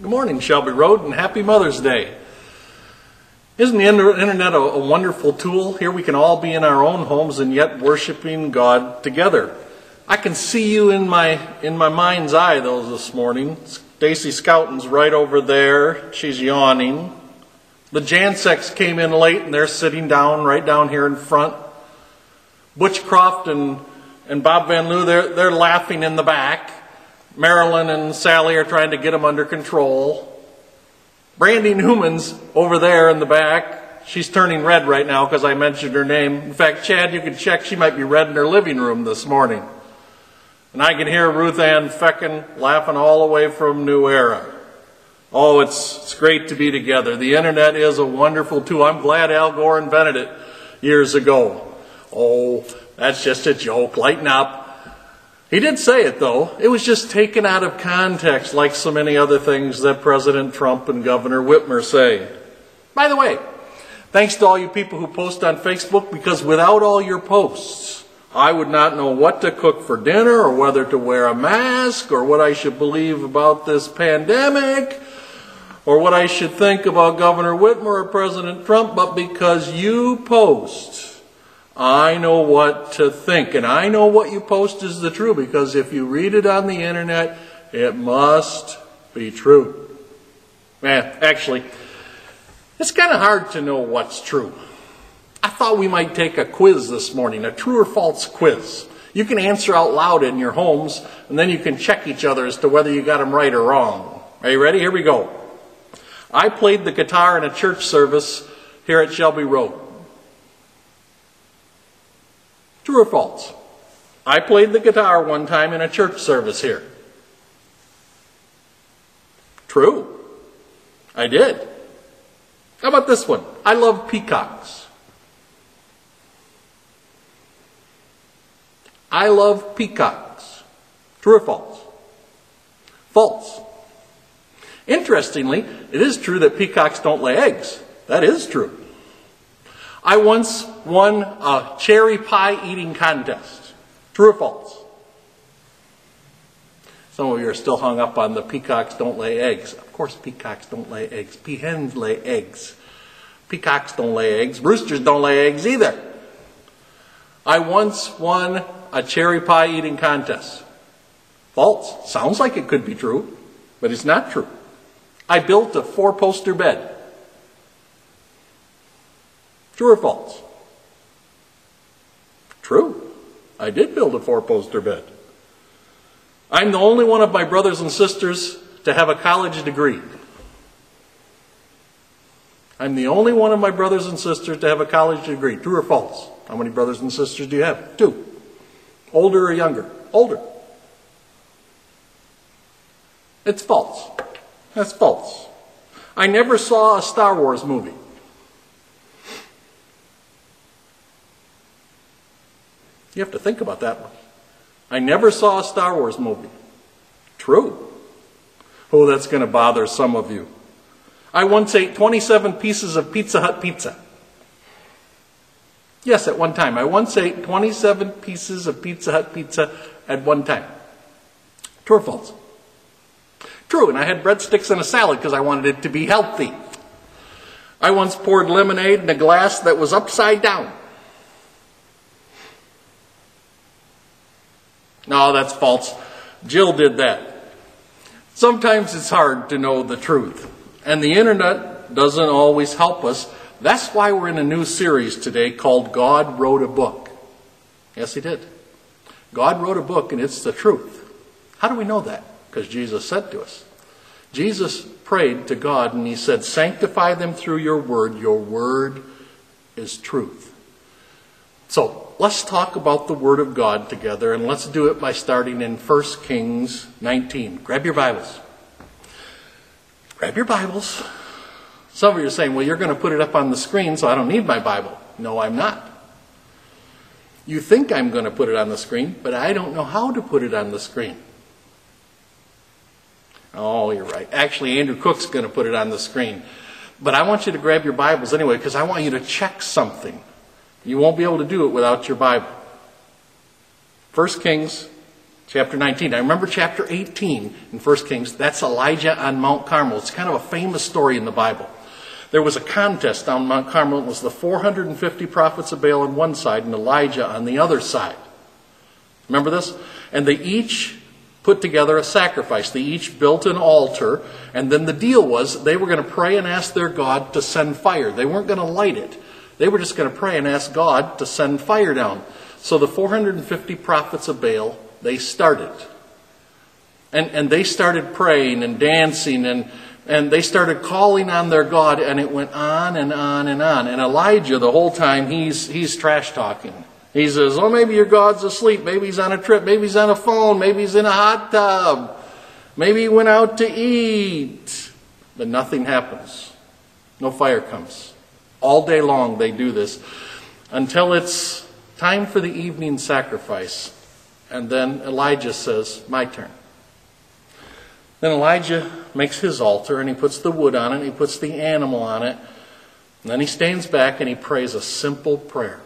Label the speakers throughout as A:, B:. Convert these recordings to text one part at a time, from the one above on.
A: Good morning, Shelby Road, and happy Mother's Day. Isn't the internet a, wonderful tool? Here we can all be in our own homes and yet worshiping God together. I can see you in my in my mind's eye though this morning. Stacy Scouton's right over there. She's yawning. The Janseks came in late and they're sitting down right down here in front. Butch Croft and, and Bob Van Loo, they're, they're laughing in the back. Marilyn and Sally are trying to get them under control. Brandy Newman's over there in the back. She's turning red right now because I mentioned her name. In fact, Chad, you can check, she might be red in her living room this morning. And I can hear Ruth Ann Feckin laughing all the way from New Era. Oh, it's, it's great to be together. The internet is a wonderful tool. I'm glad Al Gore invented it years ago. Oh, that's just a joke. Lighten up. He did say it though. It was just taken out of context, like so many other things that President Trump and Governor Whitmer say. By the way, thanks to all you people who post on Facebook, because without all your posts, I would not know what to cook for dinner or whether to wear a mask or what I should believe about this pandemic or what I should think about Governor Whitmer or President Trump, but because you post, I know what to think. And I know what you post is the true because if you read it on the internet, it must be true. Man, actually, it's kind of hard to know what's true. I thought we might take a quiz this morning, a true or false quiz. You can answer out loud in your homes, and then you can check each other as to whether you got them right or wrong. Are you ready? Here we go. I played the guitar in a church service here at Shelby Road. True or false? I played the guitar one time in a church service here. True. I did. How about this one? I love peacocks. I love peacocks. True or false? False. Interestingly, it is true that peacocks don't lay eggs. That is true. I once won a cherry pie eating contest. True or false? Some of you are still hung up on the peacocks don't lay eggs. Of course, peacocks don't lay eggs. Peahens lay eggs. Peacocks don't lay eggs. Roosters don't lay eggs either. I once won a cherry pie eating contest. False. Sounds like it could be true, but it's not true. I built a four poster bed. True or false? True. I did build a four poster bed. I'm the only one of my brothers and sisters to have a college degree. I'm the only one of my brothers and sisters to have a college degree. True or false? How many brothers and sisters do you have? Two. Older or younger? Older. It's false. That's false. I never saw a Star Wars movie. You have to think about that one. I never saw a Star Wars movie. True. Oh, that's going to bother some of you. I once ate 27 pieces of Pizza Hut pizza. Yes, at one time. I once ate 27 pieces of Pizza Hut pizza at one time. True or false? True, and I had breadsticks and a salad because I wanted it to be healthy. I once poured lemonade in a glass that was upside down. No, that's false. Jill did that. Sometimes it's hard to know the truth, and the internet doesn't always help us. That's why we're in a new series today called God Wrote a Book. Yes, He did. God wrote a book, and it's the truth. How do we know that? Because Jesus said to us. Jesus prayed to God, and He said, Sanctify them through your word. Your word is truth. So let's talk about the Word of God together, and let's do it by starting in 1 Kings 19. Grab your Bibles. Grab your Bibles. Some of you are saying, well, you're going to put it up on the screen, so I don't need my Bible. No, I'm not. You think I'm going to put it on the screen, but I don't know how to put it on the screen. Oh, you're right. Actually, Andrew Cook's going to put it on the screen. But I want you to grab your Bibles anyway because I want you to check something. You won't be able to do it without your Bible. 1 Kings Chapter 19. I remember chapter 18 in 1 Kings. That's Elijah on Mount Carmel. It's kind of a famous story in the Bible. There was a contest on Mount Carmel. It was the 450 prophets of Baal on one side and Elijah on the other side. Remember this? And they each put together a sacrifice. They each built an altar, and then the deal was they were going to pray and ask their God to send fire. They weren't going to light it. They were just going to pray and ask God to send fire down. So the 450 prophets of Baal, they started. And, and they started praying and dancing and, and they started calling on their God, and it went on and on and on. And Elijah, the whole time, he's, he's trash talking. He says, Oh, maybe your God's asleep. Maybe he's on a trip. Maybe he's on a phone. Maybe he's in a hot tub. Maybe he went out to eat. But nothing happens. No fire comes. All day long they do this until it's time for the evening sacrifice. And then Elijah says, My turn. Then Elijah makes his altar and he puts the wood on it, and he puts the animal on it. And then he stands back and he prays a simple prayer.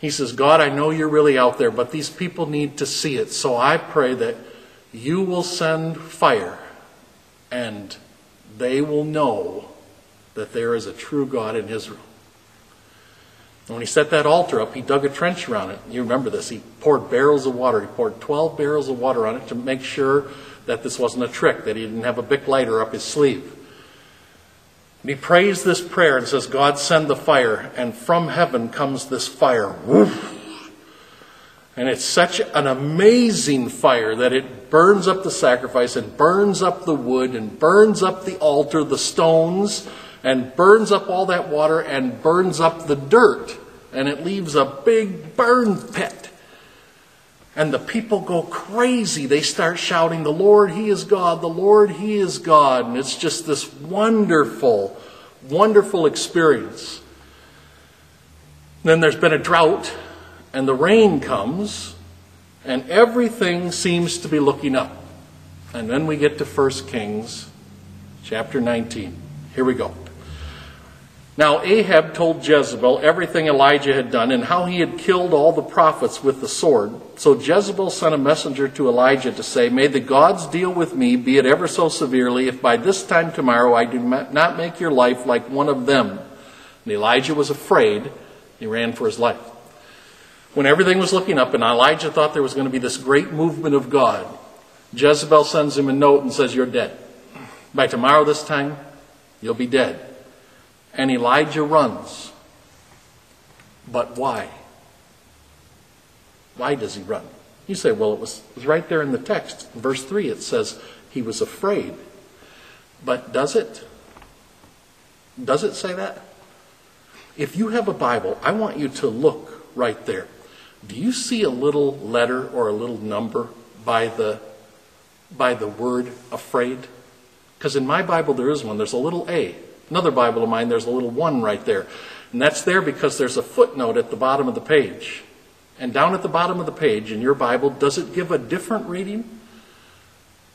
A: He says, God, I know you're really out there, but these people need to see it. So I pray that you will send fire and they will know that there is a true God in Israel. And when he set that altar up, he dug a trench around it. You remember this. He poured barrels of water. He poured 12 barrels of water on it to make sure that this wasn't a trick, that he didn't have a big lighter up his sleeve. And he prays this prayer and says, God, send the fire. And from heaven comes this fire. Woof. And it's such an amazing fire that it burns up the sacrifice and burns up the wood and burns up the altar, the stones, and burns up all that water and burns up the dirt. And it leaves a big burn pit. And the people go crazy. They start shouting, The Lord, He is God, the Lord, He is God. And it's just this wonderful, wonderful experience. Then there's been a drought, and the rain comes, and everything seems to be looking up. And then we get to 1 Kings chapter 19. Here we go. Now Ahab told Jezebel everything Elijah had done and how he had killed all the prophets with the sword. So Jezebel sent a messenger to Elijah to say, May the gods deal with me, be it ever so severely, if by this time tomorrow I do not make your life like one of them. And Elijah was afraid. He ran for his life. When everything was looking up and Elijah thought there was going to be this great movement of God, Jezebel sends him a note and says, You're dead. By tomorrow this time, you'll be dead. And Elijah runs. But why? Why does he run? You say, well, it was, it was right there in the text. In verse 3, it says he was afraid. But does it? Does it say that? If you have a Bible, I want you to look right there. Do you see a little letter or a little number by the, by the word afraid? Because in my Bible there is one. There's a little A. Another Bible of mine, there's a little one right there. And that's there because there's a footnote at the bottom of the page. And down at the bottom of the page in your Bible, does it give a different reading?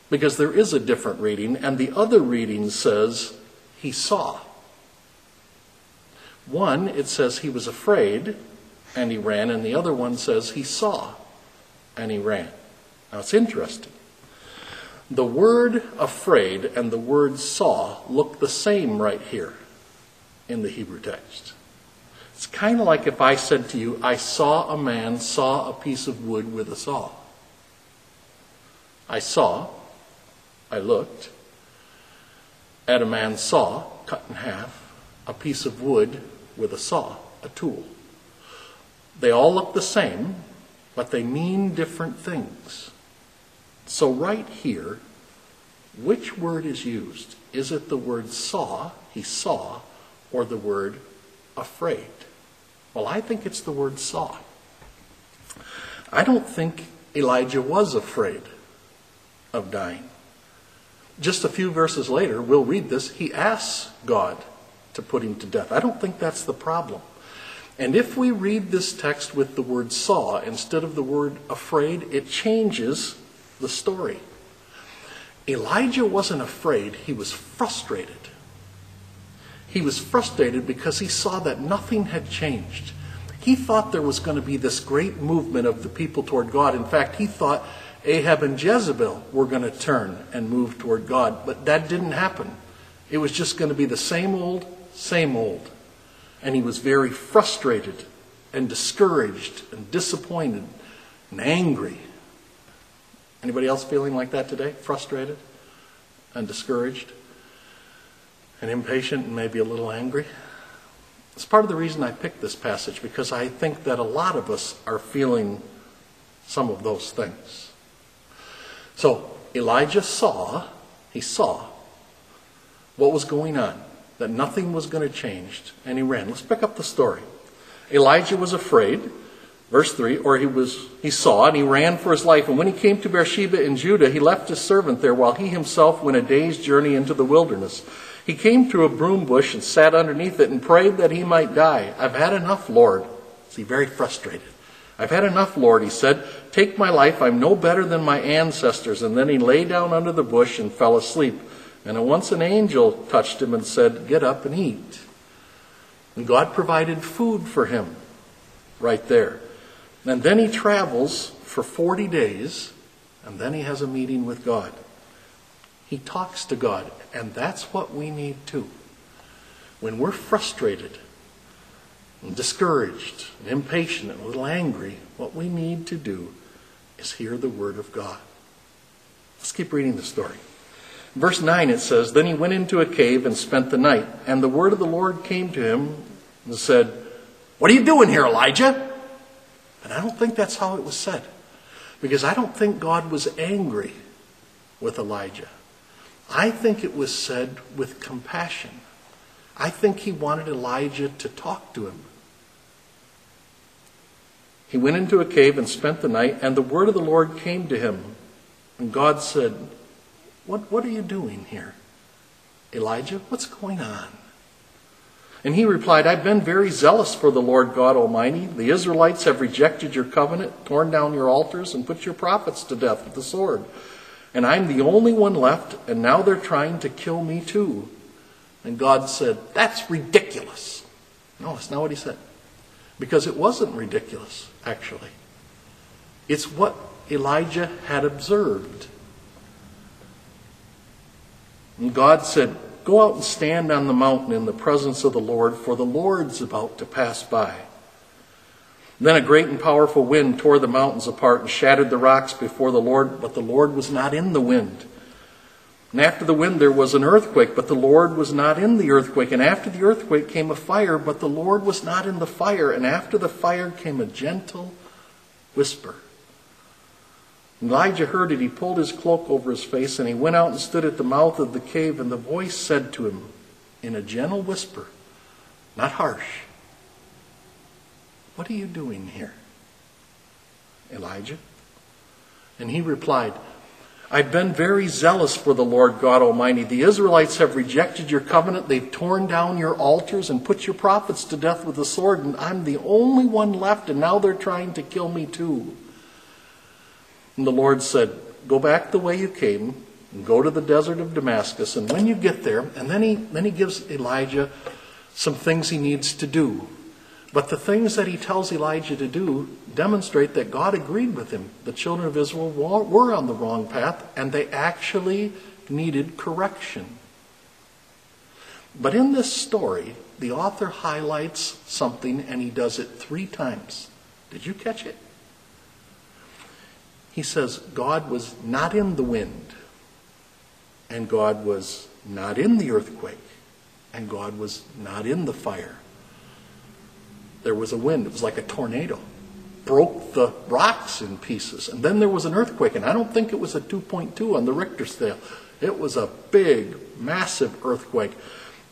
A: Because there is a different reading, and the other reading says, He saw. One, it says he was afraid and he ran, and the other one says he saw and he ran. Now it's interesting. The word afraid and the word saw look the same right here in the Hebrew text. It's kind of like if I said to you, I saw a man saw a piece of wood with a saw. I saw, I looked at a man saw, cut in half, a piece of wood with a saw, a tool. They all look the same, but they mean different things. So, right here, which word is used? Is it the word saw, he saw, or the word afraid? Well, I think it's the word saw. I don't think Elijah was afraid of dying. Just a few verses later, we'll read this, he asks God to put him to death. I don't think that's the problem. And if we read this text with the word saw instead of the word afraid, it changes the story. Elijah wasn't afraid, he was frustrated. He was frustrated because he saw that nothing had changed. He thought there was going to be this great movement of the people toward God. In fact, he thought Ahab and Jezebel were going to turn and move toward God, but that didn't happen. It was just going to be the same old, same old. And he was very frustrated and discouraged and disappointed and angry. Anybody else feeling like that today? Frustrated and discouraged and impatient and maybe a little angry? It's part of the reason I picked this passage because I think that a lot of us are feeling some of those things. So Elijah saw, he saw what was going on, that nothing was going to change, and he ran. Let's pick up the story. Elijah was afraid, verse 3, or he was he saw and he ran for his life, and when he came to Beersheba in Judah, he left his servant there while he himself went a day's journey into the wilderness. He came to a broom bush and sat underneath it and prayed that he might die. I've had enough, Lord. See, very frustrated. I've had enough, Lord, he said. Take my life. I'm no better than my ancestors. And then he lay down under the bush and fell asleep. And at once an angel touched him and said, Get up and eat. And God provided food for him right there. And then he travels for 40 days, and then he has a meeting with God. He talks to God, and that's what we need too. When we're frustrated and discouraged and impatient and a little angry, what we need to do is hear the word of God. Let's keep reading the story. Verse 9 it says, Then he went into a cave and spent the night, and the word of the Lord came to him and said, What are you doing here, Elijah? And I don't think that's how it was said, because I don't think God was angry with Elijah. I think it was said with compassion. I think he wanted Elijah to talk to him. He went into a cave and spent the night, and the word of the Lord came to him. And God said, What, what are you doing here? Elijah, what's going on? And he replied, I've been very zealous for the Lord God Almighty. The Israelites have rejected your covenant, torn down your altars, and put your prophets to death with the sword and I'm the only one left, and now they're trying to kill me too. And God said, That's ridiculous. No, that's not what he said. Because it wasn't ridiculous, actually. It's what Elijah had observed. And God said, Go out and stand on the mountain in the presence of the Lord, for the Lord's about to pass by. Then a great and powerful wind tore the mountains apart and shattered the rocks before the Lord, but the Lord was not in the wind. And after the wind there was an earthquake, but the Lord was not in the earthquake. And after the earthquake came a fire, but the Lord was not in the fire. And after the fire came a gentle whisper. Elijah heard it. He pulled his cloak over his face, and he went out and stood at the mouth of the cave. And the voice said to him in a gentle whisper, not harsh, what are you doing here, Elijah? And he replied, I've been very zealous for the Lord God Almighty. The Israelites have rejected your covenant. They've torn down your altars and put your prophets to death with the sword, and I'm the only one left, and now they're trying to kill me too. And the Lord said, Go back the way you came and go to the desert of Damascus. And when you get there, and then he, then he gives Elijah some things he needs to do. But the things that he tells Elijah to do demonstrate that God agreed with him. The children of Israel were on the wrong path, and they actually needed correction. But in this story, the author highlights something, and he does it three times. Did you catch it? He says, God was not in the wind, and God was not in the earthquake, and God was not in the fire there was a wind. It was like a tornado. Broke the rocks in pieces. And then there was an earthquake, and I don't think it was a 2.2 on the Richter scale. It was a big, massive earthquake.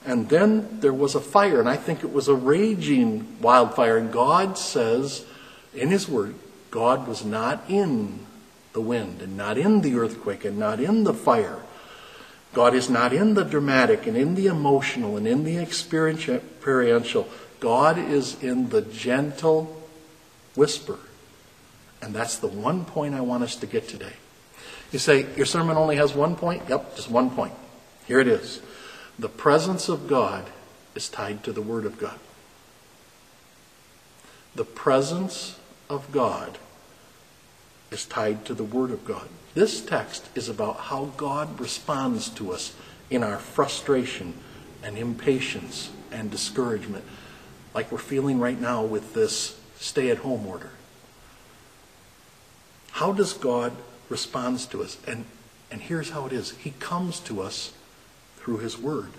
A: And then there was a fire, and I think it was a raging wildfire. And God says in His Word, God was not in the wind, and not in the earthquake, and not in the fire. God is not in the dramatic, and in the emotional, and in the experiential. God is in the gentle whisper. And that's the one point I want us to get today. You say, Your sermon only has one point? Yep, just one point. Here it is. The presence of God is tied to the Word of God. The presence of God is tied to the Word of God. This text is about how God responds to us in our frustration and impatience and discouragement, like we're feeling right now with this stay at home order. How does God respond to us? And, and here's how it is He comes to us through His Word.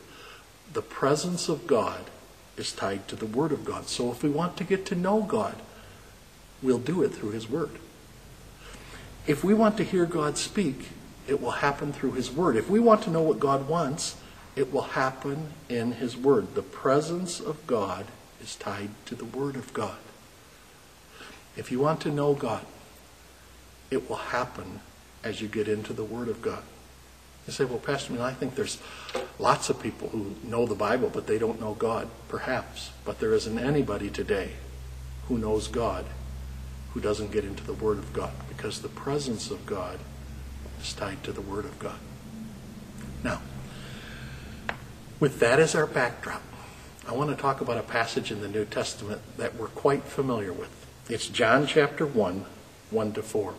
A: The presence of God is tied to the Word of God. So if we want to get to know God, we'll do it through His Word. If we want to hear God speak, it will happen through His Word. If we want to know what God wants, it will happen in His Word. The presence of God is tied to the Word of God. If you want to know God, it will happen as you get into the Word of God. You say, well, Pastor, I, I think there's lots of people who know the Bible, but they don't know God. Perhaps. But there isn't anybody today who knows God who doesn't get into the Word of God because the presence of God is tied to the Word of God. Now, with that as our backdrop, I want to talk about a passage in the New Testament that we're quite familiar with. It's John chapter 1, 1 to 4.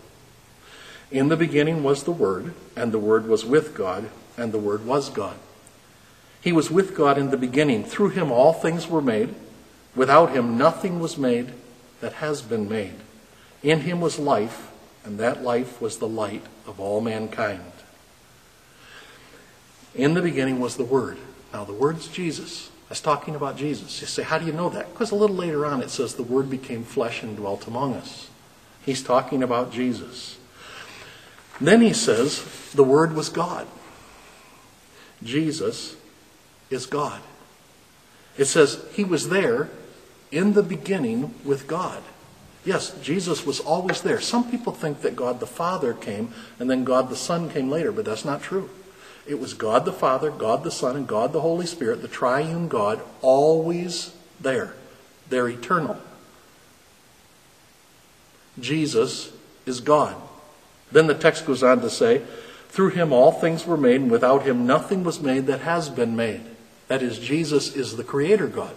A: In the beginning was the Word, and the Word was with God, and the Word was God. He was with God in the beginning. Through him all things were made. Without him nothing was made that has been made. In him was life, and that life was the light of all mankind. In the beginning was the Word. Now, the Word's Jesus. That's talking about Jesus. You say, how do you know that? Because a little later on it says the Word became flesh and dwelt among us. He's talking about Jesus. Then he says the Word was God. Jesus is God. It says he was there in the beginning with God. Yes, Jesus was always there. Some people think that God the Father came and then God the Son came later, but that's not true. It was God the Father, God the Son, and God the Holy Spirit, the triune God, always there. They're eternal. Jesus is God. Then the text goes on to say, Through him all things were made, and without him nothing was made that has been made. That is, Jesus is the Creator God.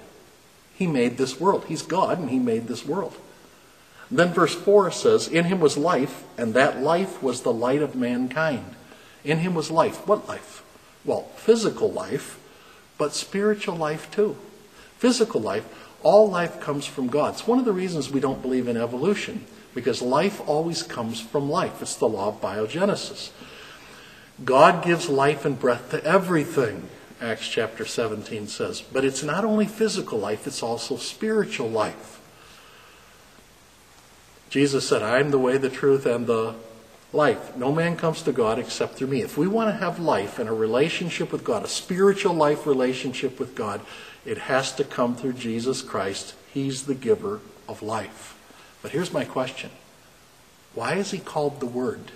A: He made this world. He's God, and He made this world. Then verse 4 says, In Him was life, and that life was the light of mankind. In Him was life. What life? Well, physical life, but spiritual life too. Physical life, all life comes from God. It's one of the reasons we don't believe in evolution, because life always comes from life. It's the law of biogenesis. God gives life and breath to everything. Acts chapter 17 says. But it's not only physical life, it's also spiritual life. Jesus said, I am the way, the truth, and the life. No man comes to God except through me. If we want to have life and a relationship with God, a spiritual life relationship with God, it has to come through Jesus Christ. He's the giver of life. But here's my question Why is he called the Word?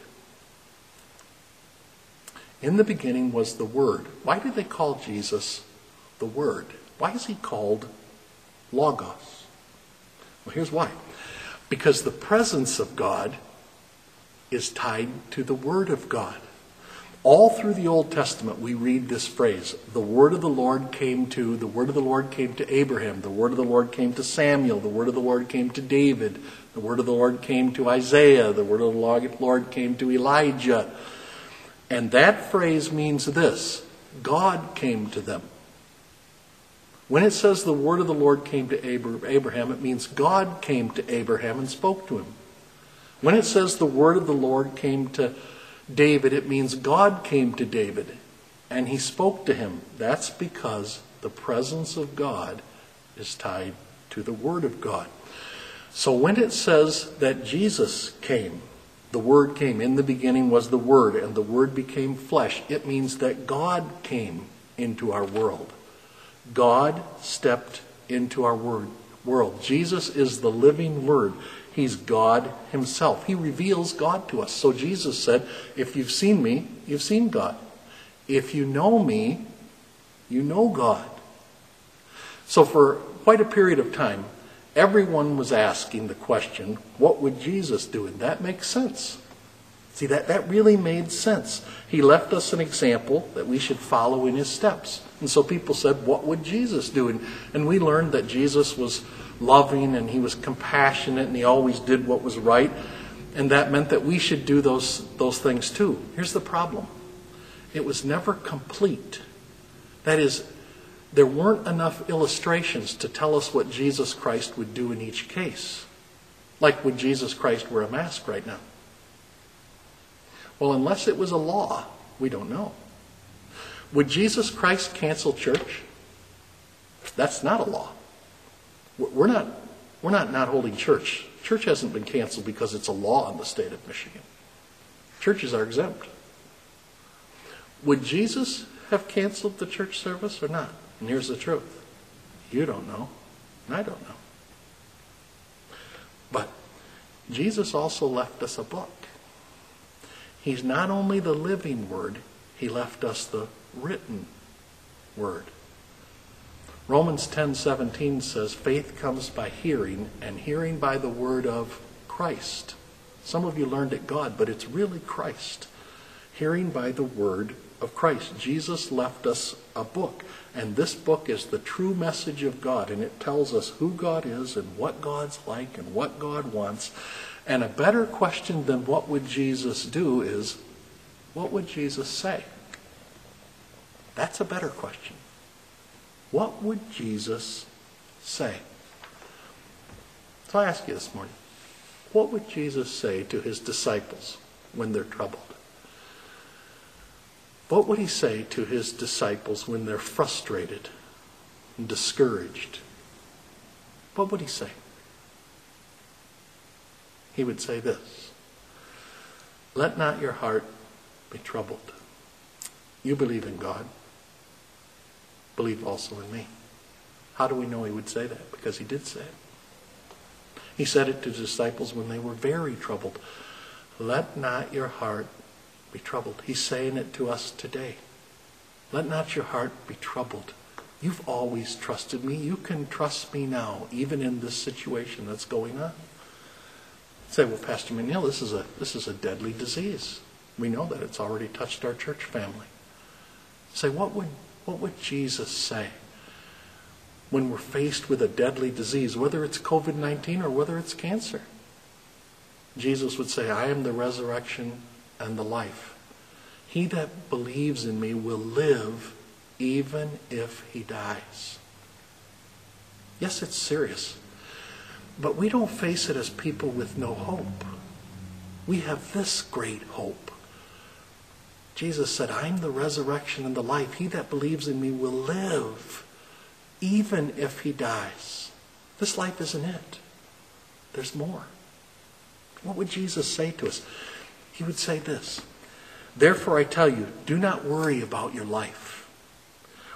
A: In the beginning was the Word. Why did they call Jesus the Word? Why is he called Logos? Well, here's why. Because the presence of God is tied to the Word of God. All through the Old Testament, we read this phrase the word of the Lord came to, the word of the Lord came to Abraham, the word of the Lord came to Samuel, the word of the Lord came to David, the word of the Lord came to Isaiah, the word of the Lord came to Elijah. And that phrase means this God came to them. When it says the word of the Lord came to Abraham, it means God came to Abraham and spoke to him. When it says the word of the Lord came to David, it means God came to David and he spoke to him. That's because the presence of God is tied to the word of God. So when it says that Jesus came, the Word came. In the beginning was the Word, and the Word became flesh. It means that God came into our world. God stepped into our word, world. Jesus is the living Word. He's God Himself. He reveals God to us. So Jesus said, If you've seen me, you've seen God. If you know me, you know God. So for quite a period of time, everyone was asking the question, what would Jesus do? And that makes sense. See, that, that really made sense. He left us an example that we should follow in his steps. And so people said, what would Jesus do? And, and we learned that Jesus was loving and he was compassionate and he always did what was right. And that meant that we should do those, those things too. Here's the problem it was never complete. That is, there weren't enough illustrations to tell us what Jesus Christ would do in each case. Like, would Jesus Christ wear a mask right now? Well, unless it was a law, we don't know. Would Jesus Christ cancel church? That's not a law. We're not, we're not not holding church. Church hasn't been canceled because it's a law in the state of Michigan. Churches are exempt. Would Jesus have canceled the church service or not? And here's the truth you don't know, and I don't know. But Jesus also left us a book. He's not only the living word, he left us the written word. Romans 10:17 says faith comes by hearing and hearing by the word of Christ. Some of you learned it God, but it's really Christ. Hearing by the word of Christ. Jesus left us a book, and this book is the true message of God, and it tells us who God is and what God's like and what God wants. And a better question than what would Jesus do is what would Jesus say? That's a better question. What would Jesus say? So I ask you this morning what would Jesus say to his disciples when they're troubled? What would he say to his disciples when they're frustrated and discouraged? What would he say? He would say this Let not your heart be troubled. You believe in God believe also in me. How do we know he would say that? Because he did say it. He said it to his disciples when they were very troubled. Let not your heart be troubled. He's saying it to us today. Let not your heart be troubled. You've always trusted me. You can trust me now, even in this situation that's going on. Say, well, Pastor McNeil, this is a this is a deadly disease. We know that it's already touched our church family. Say, what would what would Jesus say when we're faced with a deadly disease, whether it's COVID 19 or whether it's cancer? Jesus would say, I am the resurrection and the life. He that believes in me will live even if he dies. Yes, it's serious. But we don't face it as people with no hope. We have this great hope. Jesus said, I'm the resurrection and the life. He that believes in me will live, even if he dies. This life isn't it. There's more. What would Jesus say to us? He would say this Therefore, I tell you, do not worry about your life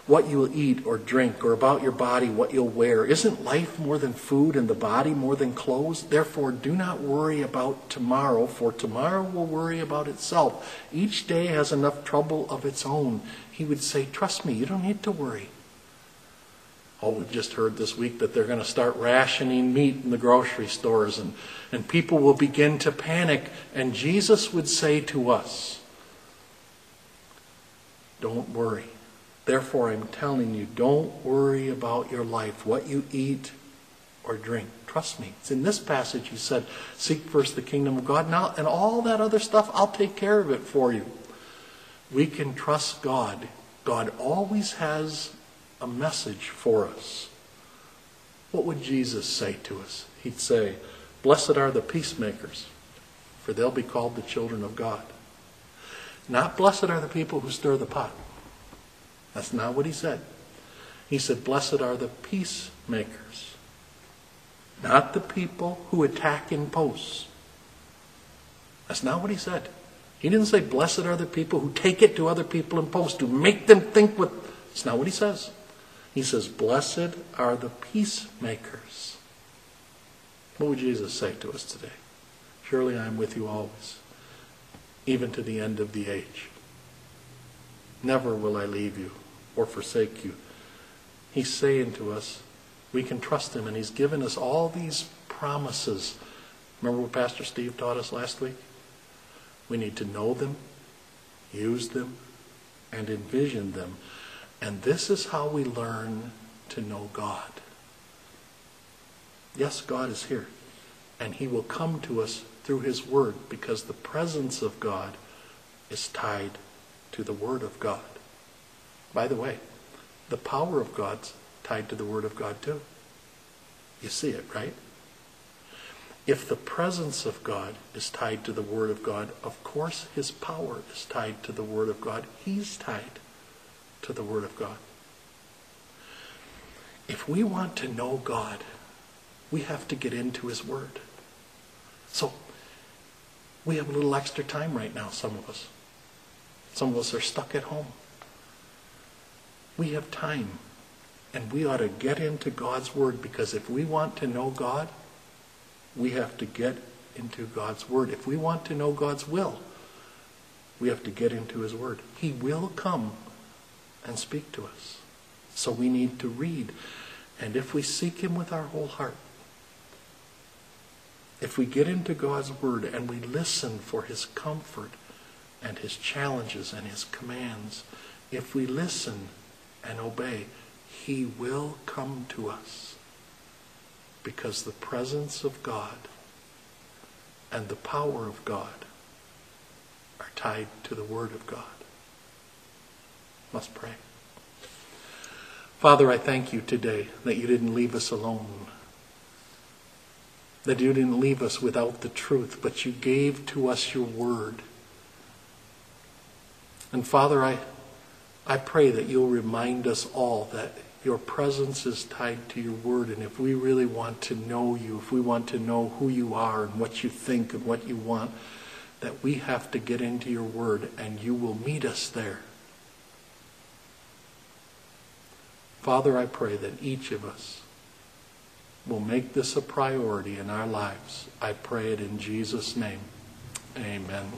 A: what you will eat or drink, or about your body, what you'll wear. Isn't life more than food and the body more than clothes? Therefore, do not worry about tomorrow, for tomorrow will worry about itself. Each day has enough trouble of its own. He would say, Trust me, you don't need to worry. Oh, we've just heard this week that they're going to start rationing meat in the grocery stores, and, and people will begin to panic. And Jesus would say to us, Don't worry. Therefore, I'm telling you, don't worry about your life, what you eat or drink. Trust me. It's in this passage he said, Seek first the kingdom of God. Now, and all that other stuff, I'll take care of it for you. We can trust God. God always has a message for us. What would Jesus say to us? He'd say, Blessed are the peacemakers, for they'll be called the children of God. Not blessed are the people who stir the pot. That's not what he said. He said, Blessed are the peacemakers, not the people who attack in posts. That's not what he said. He didn't say, Blessed are the people who take it to other people in posts, to make them think what. It's not what he says. He says, Blessed are the peacemakers. What would Jesus say to us today? Surely I am with you always, even to the end of the age. Never will I leave you or forsake you. He's saying to us, we can trust him, and he's given us all these promises. Remember what Pastor Steve taught us last week? We need to know them, use them, and envision them. And this is how we learn to know God. Yes, God is here. And he will come to us through his word because the presence of God is tied to the word of God. By the way, the power of God's tied to the word of God too. You see it, right? If the presence of God is tied to the Word of God, of course His power is tied to the Word of God. He's tied to the Word of God. If we want to know God, we have to get into His Word. So, we have a little extra time right now, some of us. Some of us are stuck at home. We have time, and we ought to get into God's Word because if we want to know God, we have to get into God's Word. If we want to know God's will, we have to get into His Word. He will come and speak to us. So we need to read. And if we seek Him with our whole heart, if we get into God's Word and we listen for His comfort and His challenges and His commands, if we listen and obey, He will come to us because the presence of God and the power of God are tied to the Word of God. Let's pray. Father, I thank you today that you didn't leave us alone, that you didn't leave us without the truth, but you gave to us your Word. And Father, I, I pray that you'll remind us all that your presence is tied to your word. And if we really want to know you, if we want to know who you are and what you think and what you want, that we have to get into your word and you will meet us there. Father, I pray that each of us will make this a priority in our lives. I pray it in Jesus' name. Amen.